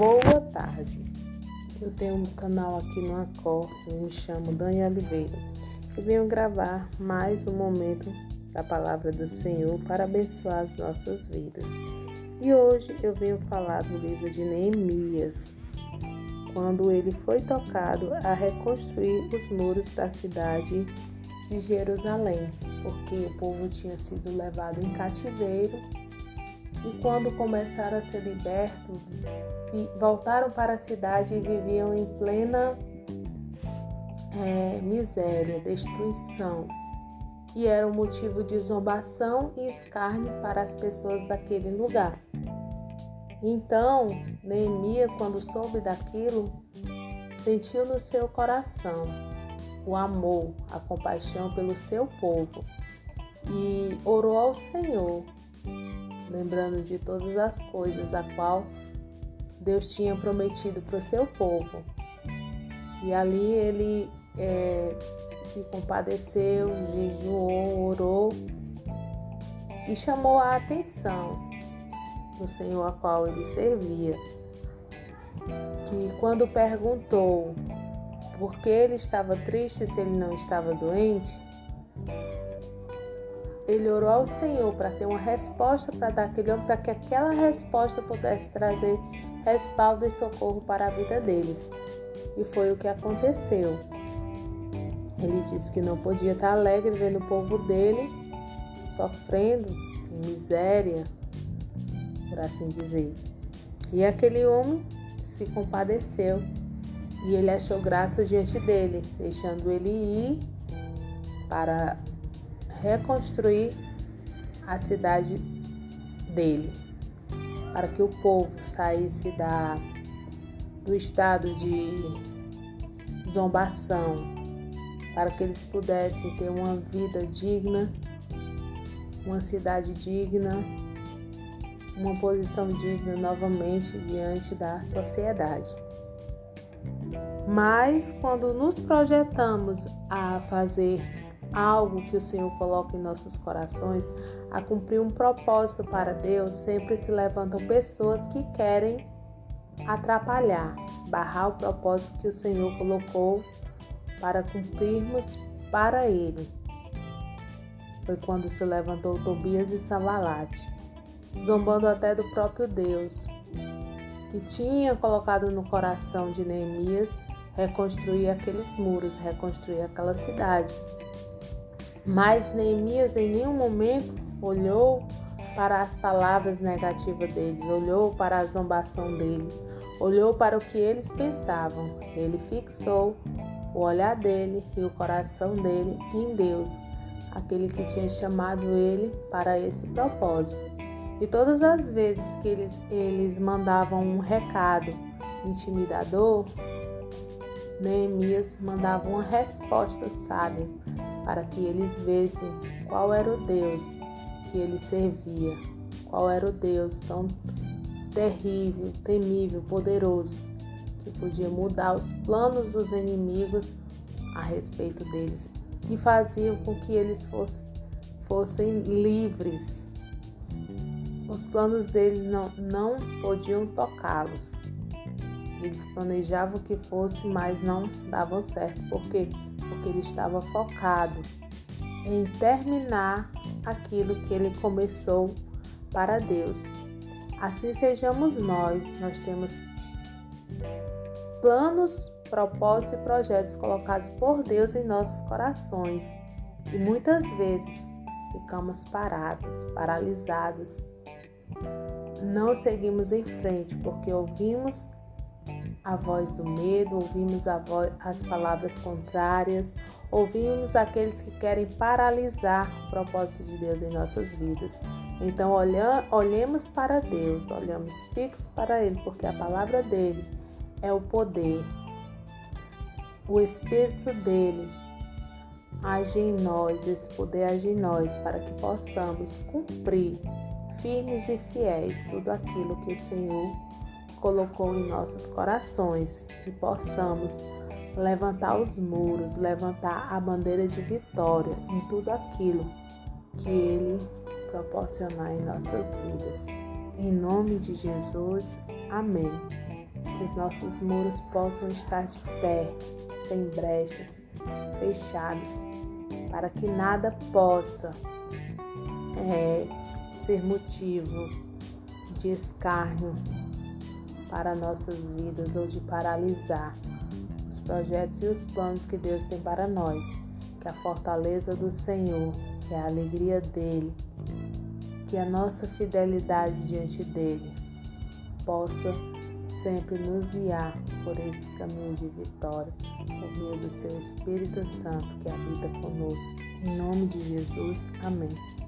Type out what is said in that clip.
Boa tarde. Eu tenho um canal aqui no Acor, eu me chamo Dani Oliveira e venho gravar mais um momento da palavra do Senhor para abençoar as nossas vidas. E hoje eu venho falar do livro de Neemias, quando ele foi tocado a reconstruir os muros da cidade de Jerusalém, porque o povo tinha sido levado em cativeiro e quando começaram a ser libertos, voltaram para a cidade e viviam em plena é, miséria, destruição, e era um motivo de zombação e escárnio para as pessoas daquele lugar. Então, Neemias, quando soube daquilo, sentiu no seu coração o amor, a compaixão pelo seu povo e orou ao Senhor lembrando de todas as coisas a qual Deus tinha prometido para o seu povo. E ali ele é, se compadeceu, jejuou, orou e chamou a atenção do Senhor a qual ele servia. Que quando perguntou por que ele estava triste se ele não estava doente, ele orou ao Senhor para ter uma resposta para dar aquele homem, para que aquela resposta pudesse trazer respaldo e socorro para a vida deles. E foi o que aconteceu. Ele disse que não podia estar alegre vendo o povo dele sofrendo em miséria, por assim dizer. E aquele homem se compadeceu e ele achou graça diante dele, deixando ele ir para reconstruir a cidade dele, para que o povo saísse da, do estado de zombação, para que eles pudessem ter uma vida digna, uma cidade digna, uma posição digna novamente diante da sociedade. Mas quando nos projetamos a fazer algo que o Senhor coloca em nossos corações, a cumprir um propósito para Deus, sempre se levantam pessoas que querem atrapalhar, barrar o propósito que o Senhor colocou para cumprirmos para Ele. Foi quando se levantou Tobias e Savalate, zombando até do próprio Deus, que tinha colocado no coração de Neemias reconstruir aqueles muros, reconstruir aquela cidade. Mas Neemias em nenhum momento olhou para as palavras negativas deles, olhou para a zombação deles, olhou para o que eles pensavam. Ele fixou o olhar dele e o coração dele em Deus, aquele que tinha chamado ele para esse propósito. E todas as vezes que eles, eles mandavam um recado intimidador, Neemias mandava uma resposta sábia para que eles vissem qual era o Deus que ele servia, qual era o Deus tão terrível, temível, poderoso, que podia mudar os planos dos inimigos a respeito deles e faziam com que eles fossem, fossem livres. Os planos deles não, não podiam tocá-los. Eles planejavam que fosse, mas não davam certo. Por quê? Porque ele estava focado em terminar aquilo que ele começou para Deus. Assim sejamos nós, nós temos planos, propósitos e projetos colocados por Deus em nossos corações. E muitas vezes ficamos parados, paralisados. Não seguimos em frente porque ouvimos a voz do medo, ouvimos voz, as palavras contrárias, ouvimos aqueles que querem paralisar o propósito de Deus em nossas vidas. Então, olha, olhemos para Deus, olhamos fixos para Ele, porque a palavra dele é o poder. O Espírito dele age em nós, esse poder age em nós, para que possamos cumprir firmes e fiéis tudo aquilo que o Senhor colocou em nossos corações e possamos levantar os muros, levantar a bandeira de vitória em tudo aquilo que Ele proporcionar em nossas vidas. Em nome de Jesus, amém. que os nossos muros possam estar de pé, sem brechas, fechados, para que nada possa é, ser motivo de escárnio para nossas vidas ou de paralisar os projetos e os planos que Deus tem para nós. Que a fortaleza do Senhor, que a alegria dele, que a nossa fidelidade diante dele possa sempre nos guiar por esse caminho de vitória, por meio do seu Espírito Santo que habita conosco. Em nome de Jesus, amém.